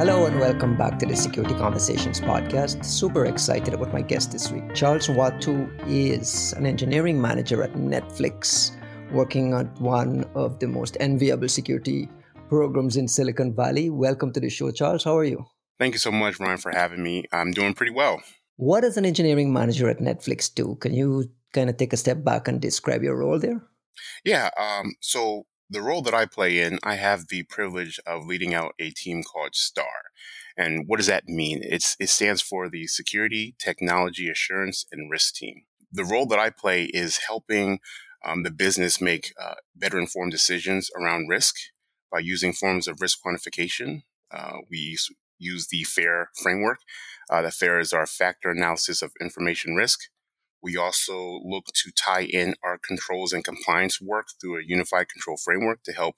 Hello and welcome back to the Security Conversations podcast. Super excited about my guest this week. Charles Nwatu is an engineering manager at Netflix, working on one of the most enviable security programs in Silicon Valley. Welcome to the show, Charles. How are you? Thank you so much, Ryan, for having me. I'm doing pretty well. What does an engineering manager at Netflix do? Can you kind of take a step back and describe your role there? Yeah. Um, so the role that I play in, I have the privilege of leading out a team called STAR. And what does that mean? It's, it stands for the Security, Technology, Assurance, and Risk Team. The role that I play is helping um, the business make uh, better informed decisions around risk by using forms of risk quantification. Uh, we use, use, the FAIR framework. Uh, the FAIR is our factor analysis of information risk. We also look to tie in our controls and compliance work through a unified control framework to help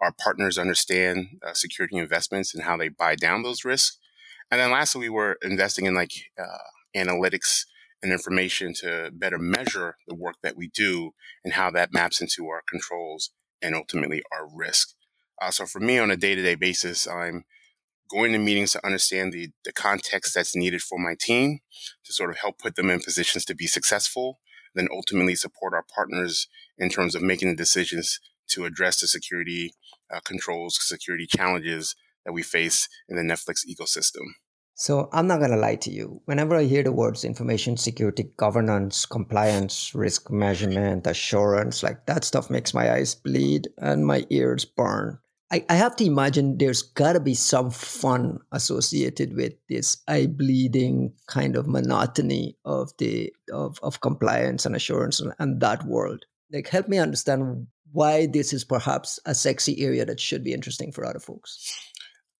our partners understand uh, security investments and how they buy down those risks. And then lastly, we were investing in like uh, analytics and information to better measure the work that we do and how that maps into our controls and ultimately our risk. Uh, so for me on a day to day basis, I'm going to meetings to understand the, the context that's needed for my team to sort of help put them in positions to be successful, then ultimately support our partners in terms of making the decisions to address the security uh, controls, security challenges that we face in the Netflix ecosystem. So I'm not going to lie to you. Whenever I hear the words information security, governance, compliance, risk measurement, assurance, like that stuff makes my eyes bleed and my ears burn. I, I have to imagine there's got to be some fun associated with this eye bleeding kind of monotony of the of, of compliance and assurance and, and that world. Like, help me understand why this is perhaps a sexy area that should be interesting for other folks.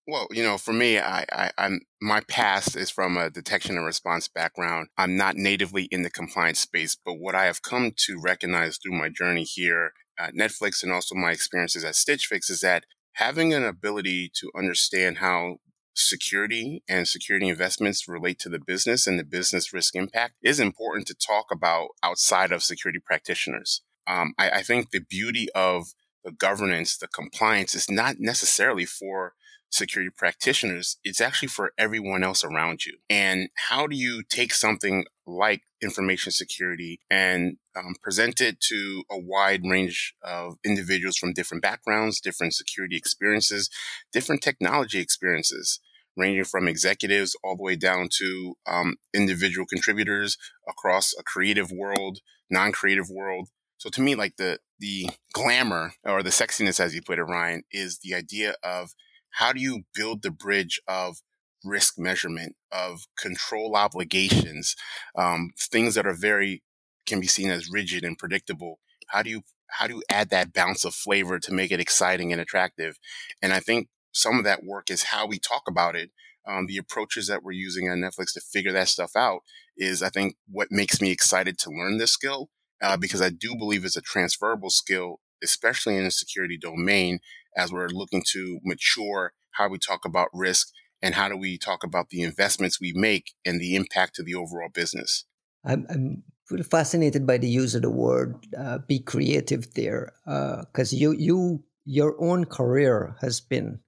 Well, you know, for me, I, I, am my past is from a detection and response background. I'm not natively in the compliance space, but what I have come to recognize through my journey here at Netflix and also my experiences at Stitch Fix is that having an ability to understand how security and security investments relate to the business and the business risk impact is important to talk about outside of security practitioners. Um, I, I think the beauty of the governance, the compliance is not necessarily for security practitioners, it's actually for everyone else around you. And how do you take something like information security and um, present it to a wide range of individuals from different backgrounds, different security experiences, different technology experiences? ranging from executives all the way down to um, individual contributors across a creative world, non-creative world. So to me, like the the glamour or the sexiness, as you put it, Ryan, is the idea of how do you build the bridge of risk measurement, of control obligations, um, things that are very can be seen as rigid and predictable. How do you how do you add that bounce of flavor to make it exciting and attractive? And I think some of that work is how we talk about it. Um, the approaches that we're using on Netflix to figure that stuff out is, I think, what makes me excited to learn this skill uh, because I do believe it's a transferable skill, especially in the security domain, as we're looking to mature how we talk about risk and how do we talk about the investments we make and the impact to the overall business. I'm, I'm really fascinated by the use of the word uh, "be creative" there, because uh, you you your own career has been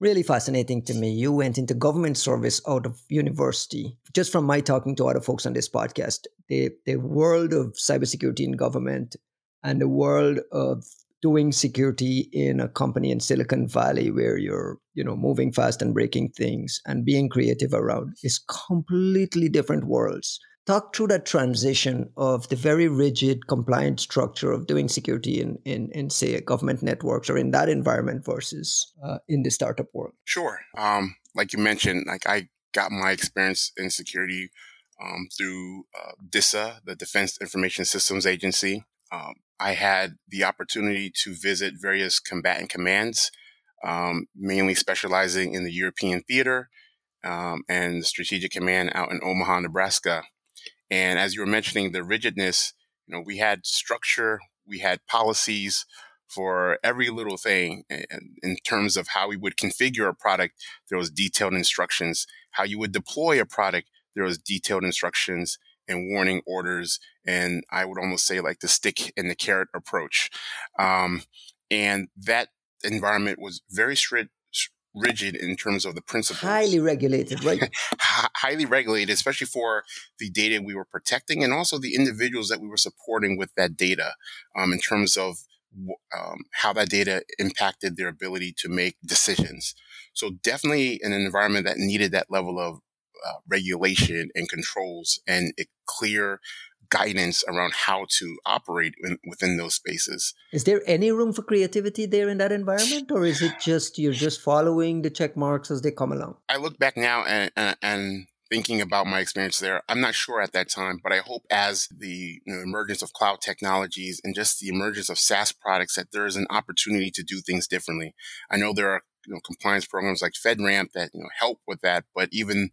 really fascinating to me. You went into government service out of university. Just from my talking to other folks on this podcast, the the world of cybersecurity in government and the world of doing security in a company in Silicon Valley where you're, you know, moving fast and breaking things and being creative around is completely different worlds. Talk through that transition of the very rigid compliant structure of doing security in, in, in say, government networks or in that environment versus uh, in the startup world. Sure. Um, like you mentioned, like I got my experience in security um, through uh, DISA, the Defense Information Systems Agency. Um, I had the opportunity to visit various combatant commands, um, mainly specializing in the European theater um, and the Strategic Command out in Omaha, Nebraska. And as you were mentioning, the rigidness, you know, we had structure, we had policies for every little thing in terms of how we would configure a product. There was detailed instructions. How you would deploy a product, there was detailed instructions and warning orders. And I would almost say like the stick and the carrot approach. Um, and that environment was very strict, rigid in terms of the principles. Highly regulated, right? highly regulated, especially for the data we were protecting and also the individuals that we were supporting with that data um, in terms of um, how that data impacted their ability to make decisions. So definitely an environment that needed that level of uh, regulation and controls and clear guidance around how to operate in, within those spaces. Is there any room for creativity there in that environment, or is it just you're just following the check marks as they come along? I look back now and, and, and thinking about my experience there, I'm not sure at that time, but I hope as the you know, emergence of cloud technologies and just the emergence of SaaS products that there is an opportunity to do things differently. I know there are you know, compliance programs like FedRAMP that you know help with that, but even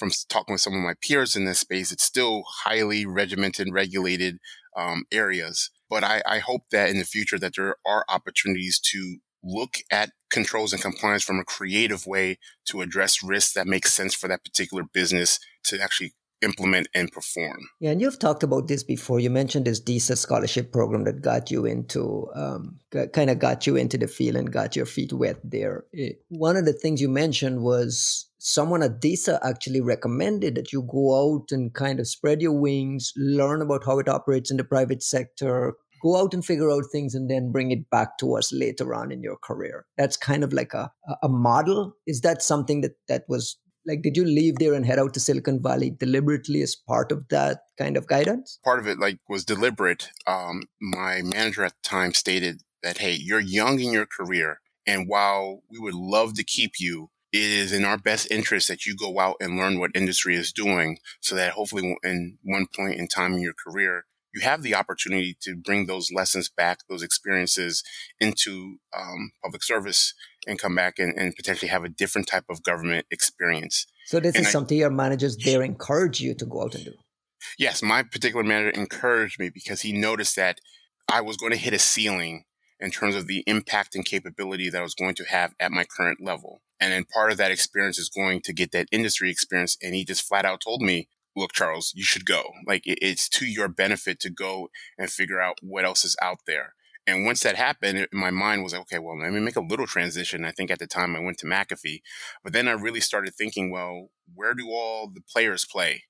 from talking with some of my peers in this space, it's still highly regimented, regulated um, areas. But I, I hope that in the future that there are opportunities to look at controls and compliance from a creative way to address risks that make sense for that particular business to actually implement and perform. Yeah, and you've talked about this before. You mentioned this DISA scholarship program that got you into, um, kind of got you into the field and got your feet wet there. It, one of the things you mentioned was someone at DISA actually recommended that you go out and kind of spread your wings, learn about how it operates in the private sector, go out and figure out things and then bring it back to us later on in your career. That's kind of like a, a model. Is that something that, that was like did you leave there and head out to silicon valley deliberately as part of that kind of guidance part of it like was deliberate um, my manager at the time stated that hey you're young in your career and while we would love to keep you it is in our best interest that you go out and learn what industry is doing so that hopefully in one point in time in your career you have the opportunity to bring those lessons back, those experiences into um, public service and come back and, and, potentially have a different type of government experience. So this and is I, something your managers there encourage you to go out and do. Yes, my particular manager encouraged me because he noticed that I was going to hit a ceiling in terms of the impact and capability that I was going to have at my current level. And then part of that experience is going to get that industry experience. And he just flat out told me, look, Charles, you should go. Like it's to your benefit to go and figure out what else is out there. And once that happened, my mind was like, okay, well, let me make a little transition. I think at the time I went to McAfee, but then I really started thinking, well, where do all the players play?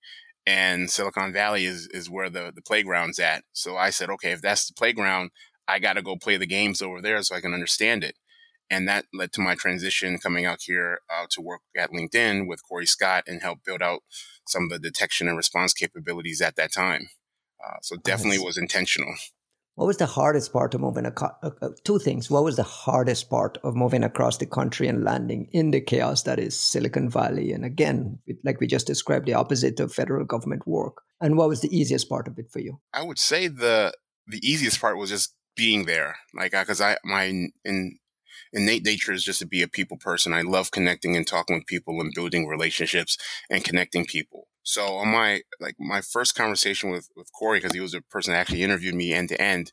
And Silicon Valley is, is where the, the playground's at. So I said, okay, if that's the playground, I got to go play the games over there so I can understand it. And that led to my transition coming out here uh, to work at LinkedIn with Cory Scott and help build out some of the detection and response capabilities at that time. Uh, so definitely was intentional. What was the hardest part of moving? Ac- uh, uh, two things. What was the hardest part of moving across the country and landing in the chaos that is Silicon Valley? And again, like we just described, the opposite of federal government work. And what was the easiest part of it for you? I would say the the easiest part was just being there. Like, because I my in innate nature is just to be a people person. I love connecting and talking with people and building relationships and connecting people. So on my like my first conversation with with Cory, because he was the person that actually interviewed me end to end,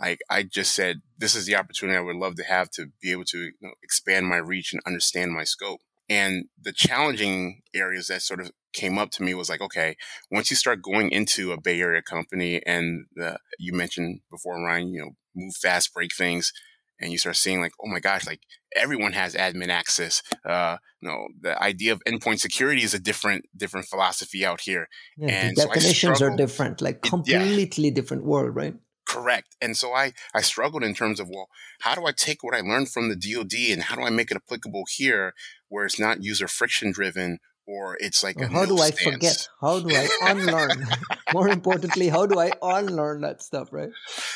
I I just said this is the opportunity I would love to have to be able to you know, expand my reach and understand my scope. And the challenging areas that sort of came up to me was like, okay, once you start going into a Bay Area company and the, you mentioned before, Ryan, you know, move fast, break things and you start seeing like, oh my gosh, like everyone has admin access. Uh, you know, the idea of endpoint security is a different, different philosophy out here. Yeah, and the definitions so are different, like completely yeah. different world, right? Correct. And so I, I struggled in terms of, well, how do I take what I learned from the DoD and how do I make it applicable here where it's not user friction driven or it's like how do I forget? How do I unlearn? More importantly, how do I unlearn that stuff? Right?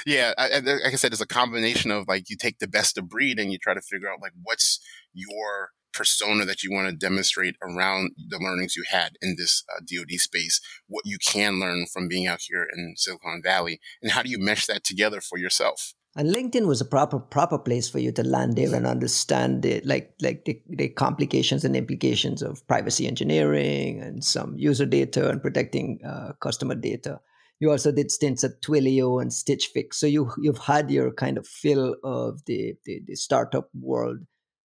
Yeah, I, like I said, it's a combination of like you take the best of breed and you try to figure out like what's your persona that you want to demonstrate around the learnings you had in this uh, DoD space, what you can learn from being out here in Silicon Valley, and how do you mesh that together for yourself? And LinkedIn was a proper proper place for you to land there and understand it, like like the, the complications and implications of privacy engineering and some user data and protecting uh, customer data. You also did stints at Twilio and Stitch Fix, so you you've had your kind of fill of the, the, the startup world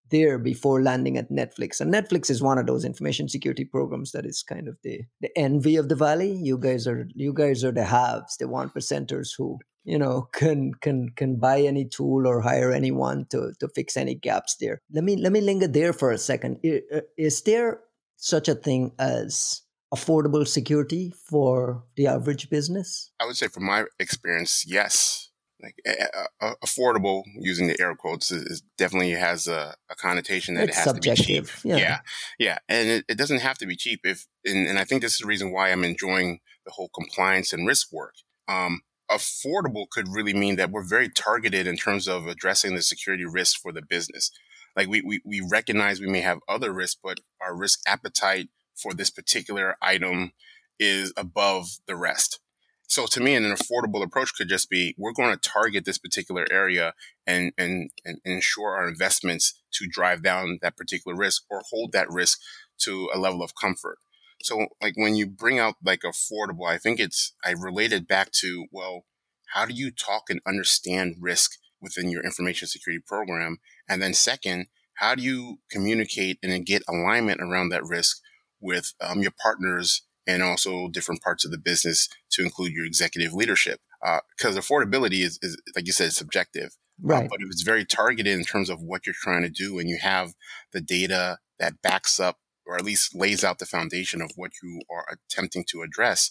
there before landing at Netflix. And Netflix is one of those information security programs that is kind of the the envy of the valley. You guys are you guys are the haves, the one percenters who you know can can can buy any tool or hire anyone to to fix any gaps there let me let me linger there for a second uh, is there such a thing as affordable security for the average business i would say from my experience yes like uh, affordable using the air quotes is, is definitely has a, a connotation that it's it has subjective. to be cheap. Yeah, yeah, yeah. and it, it, doesn't have to be cheap. If and, and, I think this is the reason why I'm enjoying the whole compliance and risk work. Um, affordable could really mean that we're very targeted in terms of addressing the security risk for the business. Like we, we, we recognize we may have other risks, but our risk appetite for this particular item is above the rest. So to me, an affordable approach could just be we're going to target this particular area and, and, and ensure our investments to drive down that particular risk or hold that risk to a level of comfort. So like when you bring out like affordable, I think it's, I related back to, well, how do you talk and understand risk within your information security program? And then second, how do you communicate and get alignment around that risk with um, your partners and also different parts of the business to include your executive leadership. Because uh, affordability is, is, like you said, subjective. Uh, right. Uh, but if it's very targeted in terms of what you're trying to do and you have the data that backs up or at least lays out the foundation of what you are attempting to address,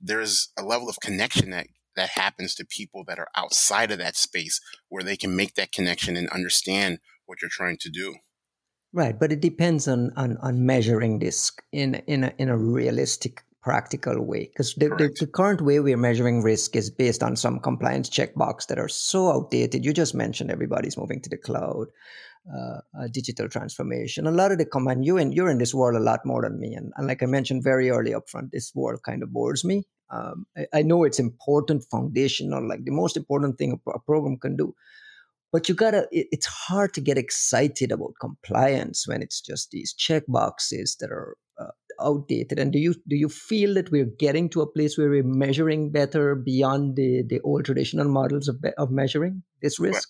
there's a level of connection that that happens to people that are outside of that space where they can make that connection and understand what you're trying to do. Right, but it depends on on, on measuring this in in a, in a realistic, practical way. Because the, the, the, current way we're measuring risk is based on some compliance checkbox that are so outdated. You just mentioned everybody's moving to the cloud, uh, uh, digital transformation. A lot of the command you and you're in this world a lot more than me, and, and like I mentioned very early up front, this world kind of bores me. Um, I, I, know it's important, foundational, like the most important thing a, a program can do but you gotta it, it's hard to get excited about compliance when it's just these check boxes that are outdated and do you do you feel that we're getting to a place where we're measuring better beyond the the old traditional models of, of measuring this risk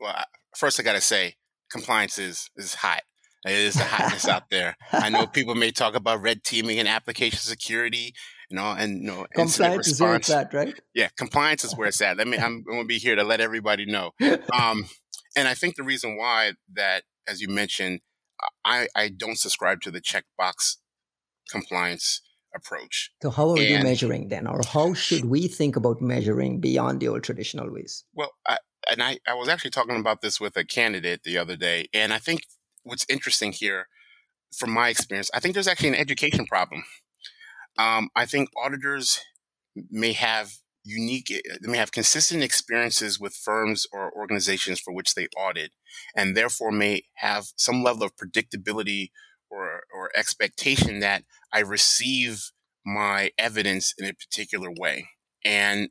well, well first i gotta say compliance is is hot it is the hotness out there. I know people may talk about red teaming and application security, you know, and you know, compliance is where it's at, right? Yeah, compliance is where it's at. Let me, I'm going to be here to let everybody know. Um, and I think the reason why that, as you mentioned, I, I don't subscribe to the checkbox compliance approach. So how are and, you measuring then, or how should we think about measuring beyond the old traditional ways? Well, I, and I, I was actually talking about this with a candidate the other day, and I think what's interesting here, from my experience, I think there's actually an education problem. Um, I think auditors may have unique, they may have consistent experiences with firms or organizations for which they audit, and therefore may have some level of predictability or, or expectation that I receive my evidence in a particular way. And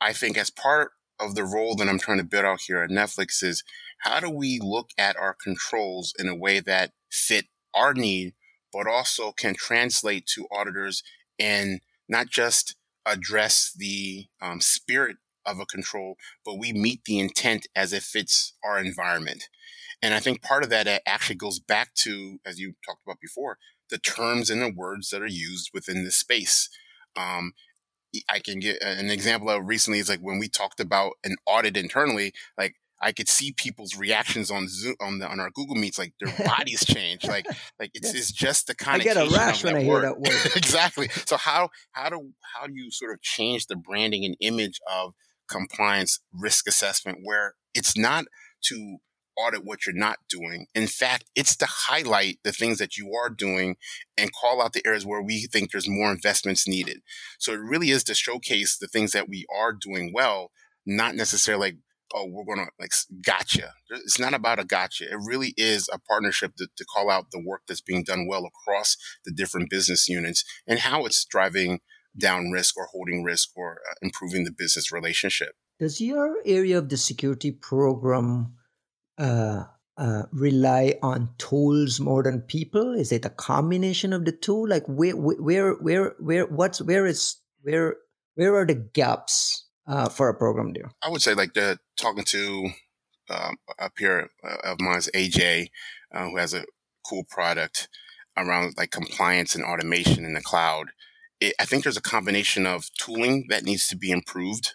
I think as part of the role that I'm trying to build out here at Netflix is how do we look at our controls in a way that fit our need, but also can translate to auditors and not just address the um, spirit of a control, but we meet the intent as it fits our environment. And I think part of that uh, actually goes back to, as you talked about before, the terms and the words that are used within this space. Um, I can get an example of recently is like when we talked about an audit internally, like I could see people's reactions on Zoom on the on our Google Meets, like their bodies change. Like like it's, it's just the kind of I get a rash when I hear that word. exactly. So how how do how do you sort of change the branding and image of compliance risk assessment where it's not to audit what you're not doing. In fact, it's to highlight the things that you are doing and call out the areas where we think there's more investments needed. So it really is to showcase the things that we are doing well, not necessarily like oh, we're going to like gotcha. It's not about a gotcha. It really is a partnership to, to call out the work that's being done well across the different business units and how it's driving down risk or holding risk or uh, improving the business relationship. Does your area of the security program uh, uh, rely on tools more than people? Is it a combination of the two? Like where, where, where, where, what's where is where, where are the gaps uh, for a program there? I would say like the talking to um, a peer uh, of mine is AJ, uh, who has a cool product around like compliance and automation in the cloud. It, I think there's a combination of tooling that needs to be improved.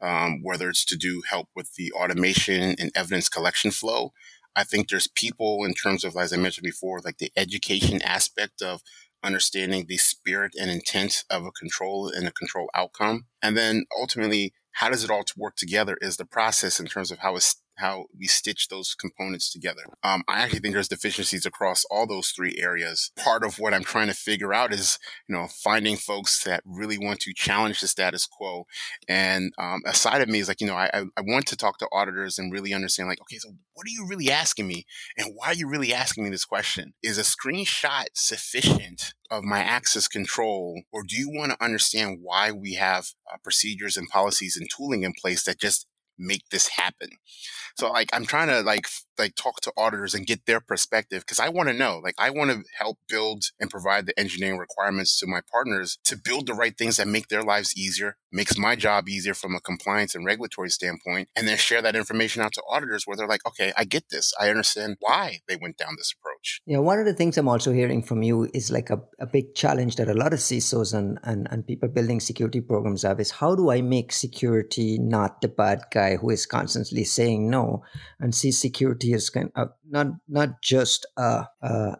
um, whether it's to do help with the automation and evidence collection flow. I think there's people in terms of, as I mentioned before, like the education aspect of understanding the spirit and intent of a control and a control outcome. And then ultimately, how does it all work together is the process in terms of how it's how we stitch those components together. Um, I actually think there's deficiencies across all those three areas. Part of what I'm trying to figure out is, you know, finding folks that really want to challenge the status quo. And um, a side of me is like, you know, I, I want to talk to auditors and really understand, like, okay, so what are you really asking me, and why are you really asking me this question? Is a screenshot sufficient of my access control, or do you want to understand why we have uh, procedures and policies and tooling in place that just make this happen. So like I'm trying to like like talk to auditors and get their perspective because I want to know. Like I want to help build and provide the engineering requirements to my partners to build the right things that make their lives easier, makes my job easier from a compliance and regulatory standpoint, and then share that information out to auditors where they're like, okay, I get this. I understand why they went down this approach. Yeah, one of the things I'm also hearing from you is like a, a big challenge that a lot of CISOs and, and, and people building security programs have is how do I make security not the bad guy who is constantly saying no and see security as kind of not not just a,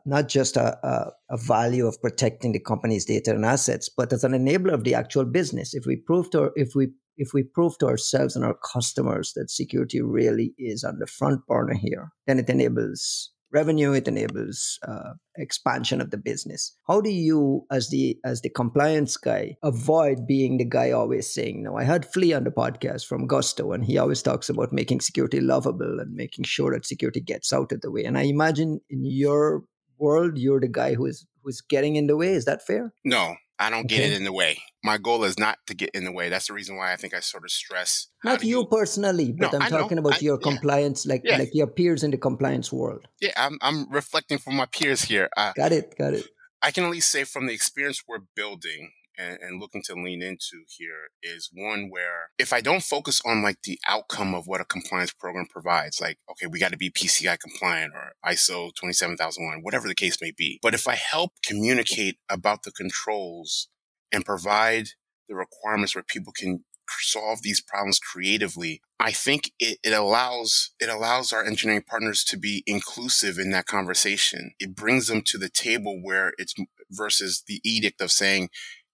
not just a, a, a, value of protecting the company's data and assets, but as an enabler of the actual business. If we prove to if we if we prove to ourselves and our customers that security really is on the front burner here, then it enables revenue it enables uh, expansion of the business. How do you as the as the compliance guy avoid being the guy always saying no i had Flee on the podcast from gusto and he always talks about making security lovable and making sure that security gets out of the way. And i imagine in your world you're the guy who is who's getting in the way. Is that fair? No I don't okay. get it in the way. My goal is not to get in the way. That's the reason why I think I sort of stress. Not you, you, personally, but no, I'm talking about I, your yeah. compliance, like yeah. like your peers in the compliance world. Yeah, I'm I'm reflecting from my peers here. Uh, got it, got it. I can at least say from the experience we're building, and, and, looking to lean into here is one where if I don't focus on like the outcome of what a compliance program provides, like, okay, we got to be PCI compliant or ISO 27001, whatever the case may be. But if I help communicate about the controls and provide the requirements where people can solve these problems creatively i think it, it, allows it allows our engineering partners to be inclusive in that conversation it brings them to the table where it's versus the edict of saying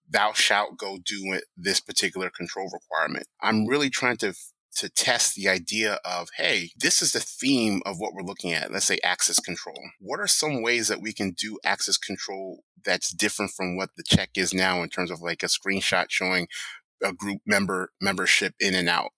thou shalt go do this particular control requirement. I'm really trying to to test the idea of, hey, this is the theme of what we're looking at. Let's say access control. What are some ways that we can do access control that's different from what the check is now in terms of like a screenshot showing a group member membership in and out?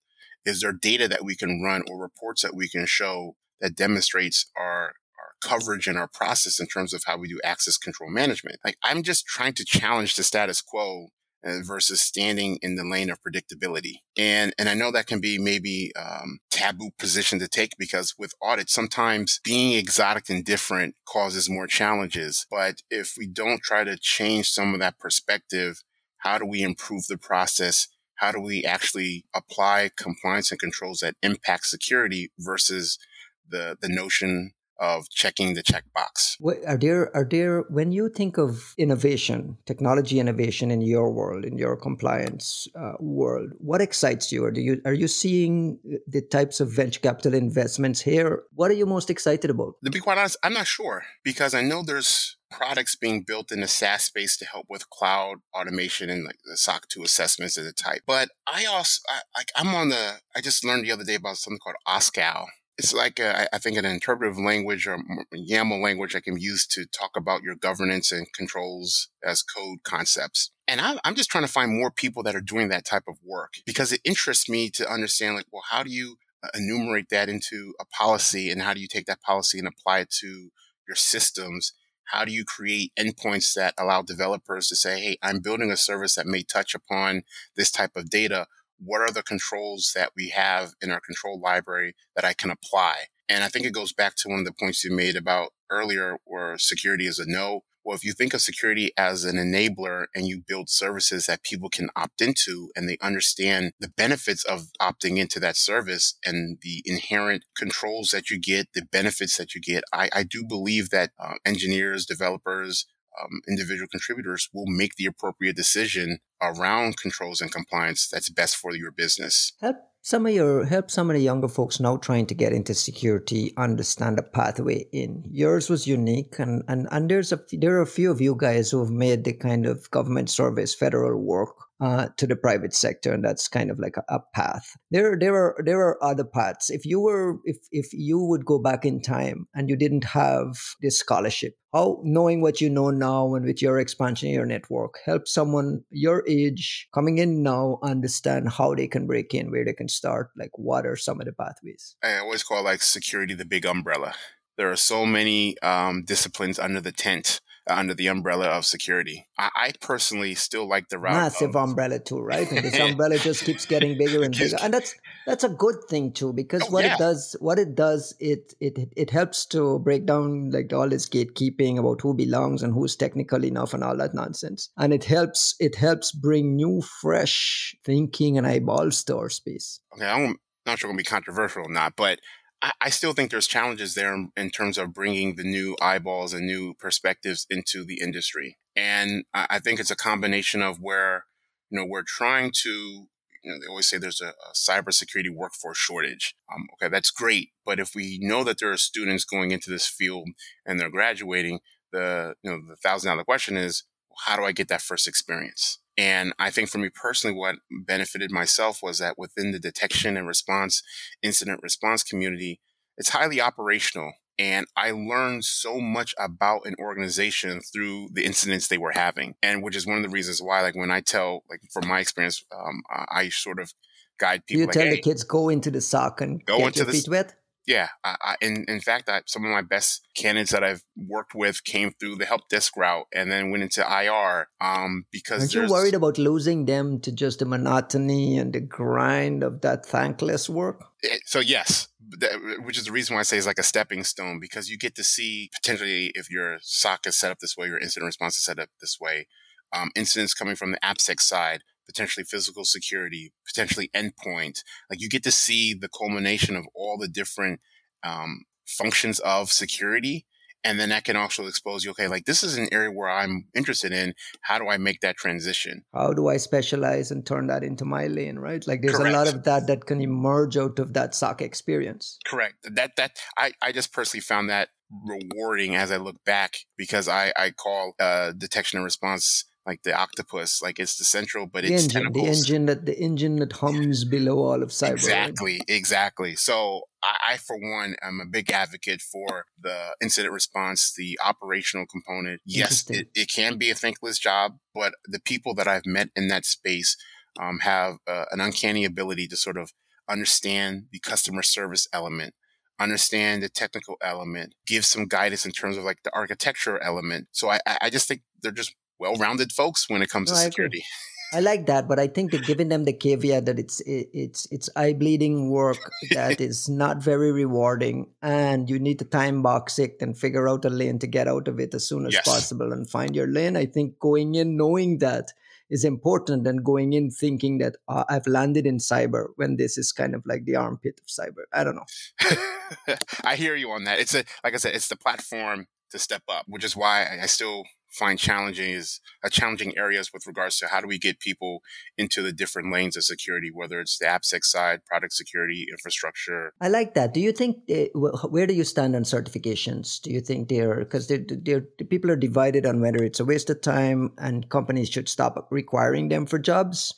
Is there data that we can run or reports that we can show that demonstrates our coverage in our process in terms of how we do access control management. Like I'm just trying to challenge the status quo uh, versus standing in the lane of predictability. And and I know that can be maybe um, taboo position to take because with audit, sometimes being exotic and different causes more challenges. But if we don't try to change some of that perspective, how do we improve the process? How do we actually apply compliance and controls that impact security versus the the notion of checking the checkbox. Are there are there when you think of innovation, technology innovation in your world, in your compliance uh, world, what excites you? Or do you are you seeing the types of venture capital investments here? What are you most excited about? To be quite honest, I'm not sure because I know there's products being built in the SaaS space to help with cloud automation and like the SOC 2 assessments of the type. But I also, I, like, I'm on the, I just learned the other day about something called OSCAL, it's like a, I think an interpretive language or YAML language I can use to talk about your governance and controls as code concepts. And I'm, I'm just trying to find more people that are doing that type of work because it interests me to understand like, well, how do you uh, enumerate that into a policy and how do you take that policy and apply it to your systems? How do you create endpoints that allow developers to say, Hey, I'm building a service that may touch upon this type of data what are the controls that we have in our control library that I can apply? And I think it goes back to one of the points you made about earlier where security is a no. Well, if you think of security as an enabler and you build services that people can opt into and they understand the benefits of opting into that service and the inherent controls that you get, the benefits that you get, I, I do believe that uh, engineers, developers, um, individual contributors will make the appropriate decision around controls and compliance that's best for your business. Help some of your help some of the younger folks now trying to get into security understand a pathway in. Yours was unique, and and and there's a there are a few of you guys who have made the kind of government service, federal work uh, to the private sector, and that's kind of like a, a, path. There, there are there are other paths. If you were, if if you would go back in time and you didn't have this scholarship, how knowing what you know now and with your expansion your network help someone your age coming in now understand how they can break in, where they can start, like what are some of the pathways? I always call like security the big umbrella. There are so many um, disciplines under the tent under the umbrella of security. I, I personally still like the route. Massive of, umbrella too, right? And this umbrella just keeps getting bigger and bigger, and that's that's a good thing too because oh, what yeah. it does, what it does, it it it helps to break down like all this gatekeeping about who belongs and who's technical enough and all that nonsense, and it helps it helps bring new, fresh thinking and eyeballs to our space. Okay, I'm not sure going to be controversial or not, but I, still think there's challenges there in, terms of bringing the new eyeballs and new perspectives into the industry. And I, I think it's a combination of where, you know, we're trying to, you know, they always say there's a, a cybersecurity workforce shortage. Um, okay, that's great. But if we know that there are students going into this field and they're graduating, the, you know, the thousand dollar question is, how do I get that first experience? And I think for me personally, what benefited myself was that within the detection and response, incident response community, it's highly operational. And I learned so much about an organization through the incidents they were having. And which is one of the reasons why, like when I tell, like from my experience, um, I sort of guide people. You like, tell hey, the kids go into the SOC and go get into your the, feet wet? Yeah, I, I, in in fact, I, some of my best candidates that I've worked with came through the help desk route and then went into IR. Um, because aren't you worried about losing them to just the monotony and the grind of that thankless work? Eh, so yes, that, which is the reason why I say it's like a stepping stone because you get to see potentially if your SOC is set up this way, your incident response is set up this way, um, incidents coming from the AppSec side potentially physical security, potentially endpoint. Like you get to see the culmination of all the different um, functions of security. And then that can also expose you, okay, like this is an area where I'm interested in. How do I make that transition? How do I specialize and turn that into my lane, right? Like there's Correct. a lot of that that can emerge out of that SOC experience. Correct. That, that, I, I just personally found that rewarding as I look back because I, I call uh, detection and response like the octopus, like it's the central, but the it's engine, tentacles. the engine that the engine that hums below all of cyber. Exactly, exactly. So I, I, for one, am a big advocate for the incident response, the operational component. Yes, it, it can be a thankless job, but the people that I've met in that space um, have uh, an uncanny ability to sort of understand the customer service element understand the technical element, give some guidance in terms of like the architecture element. So I, I just think they're just well-rounded folks when it comes no, to security. I like that, but I think that giving them the caveat that it's it's it's eye bleeding work that is not very rewarding, and you need to time box it and figure out a lane to get out of it as soon as yes. possible and find your lane. I think going in knowing that is important than going in thinking that uh, I've landed in cyber when this is kind of like the armpit of cyber. I don't know. I hear you on that. It's a like I said, it's the platform to step up, which is why I, I still find challenges uh, challenging areas with regards to how do we get people into the different lanes of security whether it's the appsec side product security infrastructure. I like that. Do you think where do you stand on certifications? Do you think they're because they're, they're, the people are divided on whether it's a waste of time and companies should stop requiring them for jobs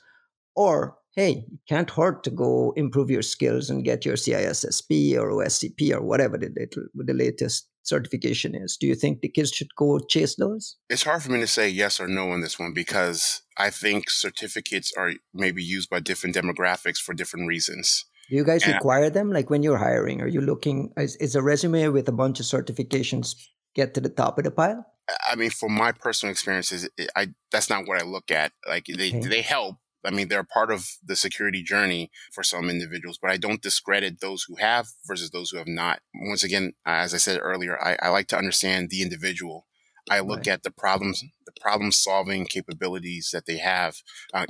or hey, it can't hurt to go improve your skills and get your CISSP or OSCP or whatever the, the latest certification is. Do you think the kids should go chase those? It's hard for me to say yes or no on this one because I think certificates are maybe used by different demographics for different reasons. Do you guys and require them? Like when you're hiring, are you looking, is, is a resume with a bunch of certifications get to the top of the pile? I mean, from my personal experiences, I that's not what I look at. Like they okay. they help, I mean, they're part of the security journey for some individuals, but I don't discredit those who have versus those who have not. Once again, as I said earlier, I, I like to understand the individual. I look right. at the problems, the problem solving capabilities that they have, uh,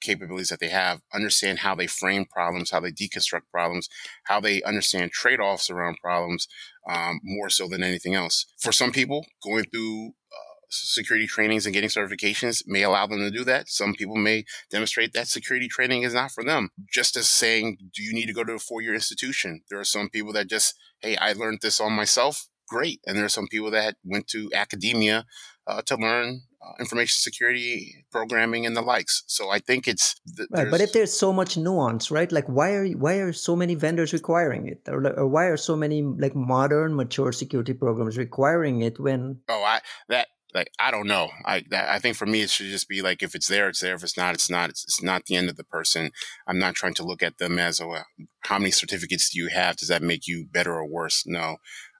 capabilities that they have, understand how they frame problems, how they deconstruct problems, how they understand trade offs around problems, um, more so than anything else. For some people, going through security trainings and getting certifications may allow them to do that. Some people may demonstrate that security training is not for them. Just as saying, do you need to go to a four year institution? There are some people that just, hey, I learned this on myself. Great. And there are some people that went to academia uh, to learn uh, information security programming and the likes. So I think it's th- right. But if there's so much nuance, right? Like why are why are so many vendors requiring it, or, or why are so many like modern mature security programs requiring it when? Oh, I that like I don't know. I I think for me it should just be like if it's there, it's there. If it's not, it's not. It's, it's not the end of the person. I'm not trying to look at them as oh, how many certificates do you have? Does that make you better or worse? No.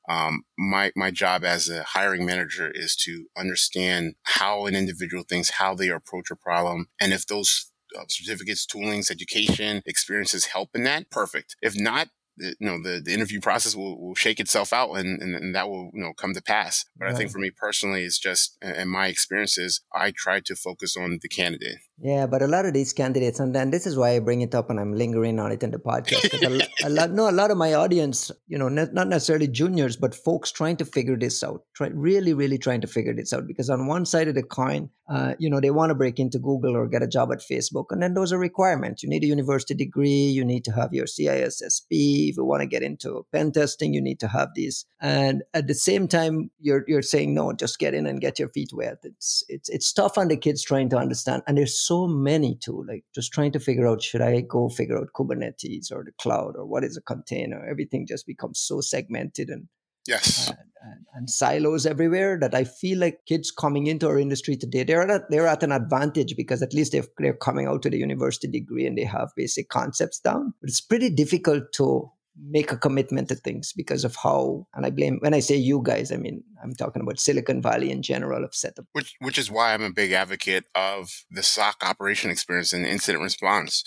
Um, my my job as a hiring manager is to understand how an individual thinks, how they approach a problem, and if those uh, certificates, toolings, education, experiences help in that, perfect. If not, you know the, the interview process will, will shake itself out and, and, and that will you know come to pass but right. i think for me personally it's just in my experiences i try to focus on the candidate yeah but a lot of these candidates and then this is why i bring it up and i'm lingering on it in the podcast a, a, lot no a lot of my audience you know not, not necessarily juniors but folks trying to figure this out try, really really trying to figure this out because on one side of the coin uh, you know they want to break into google or get a job at facebook and then those are requirements you need a university degree you need to have your cissp if you want to get into pen testing, you need to have these. And at the same time, you're you're saying no, just get in and get your feet wet. It's it's it's tough on the kids trying to understand. And there's so many too, like just trying to figure out should I go figure out Kubernetes or the cloud or what is a container? Everything just becomes so segmented and Yes. And, and, and, silos everywhere that I feel like kids coming into our industry today, they're at, they're at an advantage because at least they're, they're coming out to the university degree and they have basic concepts down. But it's pretty difficult to make a commitment to things because of how and i blame when i say you guys i mean i'm talking about silicon valley in general of setup which which is why i'm a big advocate of the soc operation experience and incident response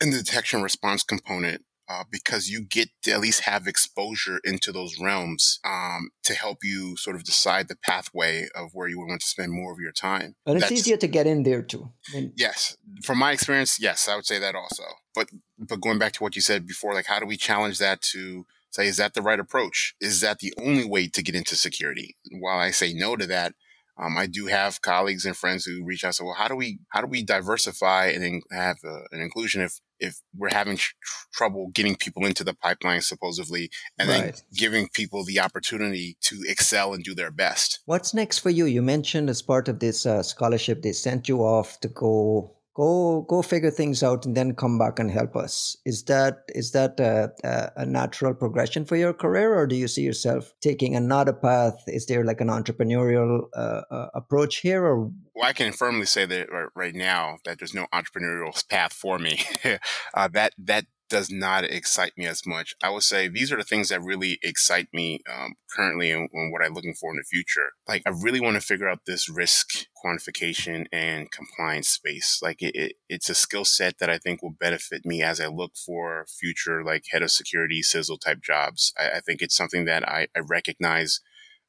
and the detection response component uh, because you get to at least have exposure into those realms um, to help you sort of decide the pathway of where you would want to spend more of your time. And it's That's, easier to get in there too. Yes, from my experience, yes, I would say that also. But but going back to what you said before, like how do we challenge that to say is that the right approach? Is that the only way to get into security? While I say no to that, um, I do have colleagues and friends who reach out and say, well, how do we, how do we diversify and have uh, an inclusion if, if we're having tr- trouble getting people into the pipeline supposedly and right. then giving people the opportunity to excel and do their best. What's next for you? You mentioned as part of this uh, scholarship, they sent you off to go go go figure things out and then come back and help us. Is that is that a, a, natural progression for your career or do you see yourself taking another path? Is there like an entrepreneurial uh, uh, approach here or? Well i can firmly say that right now that there's no entrepreneurial path for me. Uh, that that does not excite me as much. I would say these are the things that really excite me um, currently and, and, what I'm looking for in the future. Like, I really want to figure out this risk quantification and compliance space. Like, it, it, it's a skill set that I think will benefit me as I look for future, like, head of security, CISO type jobs. I, I think it's something that I, I recognize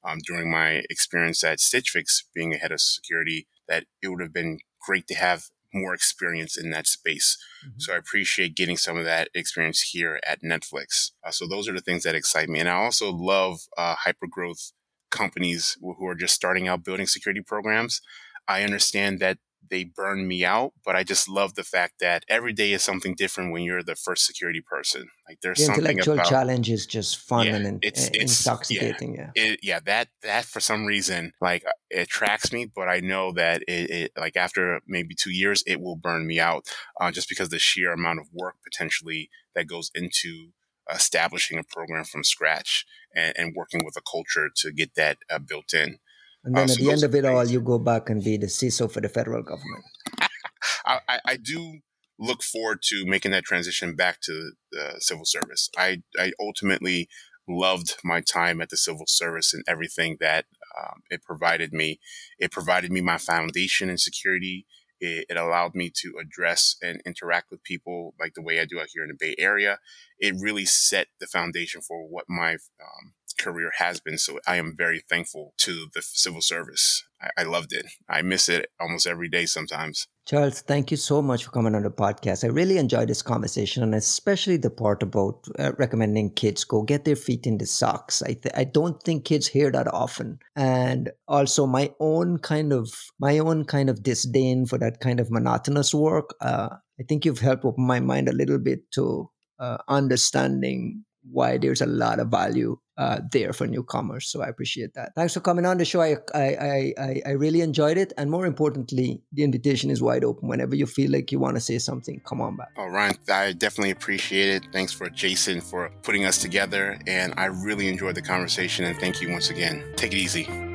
um, during my experience at Stitch Fix, being a head of security, that it would have been great to have more experience in that space. Mm-hmm. So I appreciate getting some of that experience here at Netflix. Uh, so those are the things that excite me. And I also love uh, hyper growth companies who are just starting out building security programs. I understand that they burn me out, but I just love the fact that every day is something different when you're the first security person. Like there's the something intellectual about, challenge is just fun yeah, and it's, it's, intoxicating. Yeah, yeah. It, yeah, that that for some reason like uh, it attracts me, but I know that it, it like after maybe two years it will burn me out, uh, just because the sheer amount of work potentially that goes into establishing a program from scratch and, and working with a culture to get that uh, built in. And then uh, at so the end of it all, you go back and be the CISO for the federal government. I, I, do look forward to making that transition back to the civil service. I, I ultimately loved my time at the civil service and everything that um, it provided me. It provided me my foundation in security. It, it, allowed me to address and interact with people like the way I do out here in the Bay Area. It really set the foundation for what my um, career has been. So I am very thankful to the civil service. I, I loved it. I miss it almost every day sometimes. Charles, thank you so much for coming on the podcast. I really enjoyed this conversation, and especially the part about uh, recommending kids go get their feet in the socks. I th- I don't think kids hear that often, and also my own kind of my own kind of disdain for that kind of monotonous work. Uh, I think you've helped open my mind a little bit to uh, understanding why there's a lot of value uh, there for newcomers. So I appreciate that. Thanks for coming on the show. I, I, I, I really enjoyed it. And more importantly, the invitation is wide open. Whenever you feel like you want to say something, come on back. Oh, Ryan, I definitely appreciate it. Thanks for Jason for putting us together. And I really enjoyed the conversation. And thank you once again. Take it easy.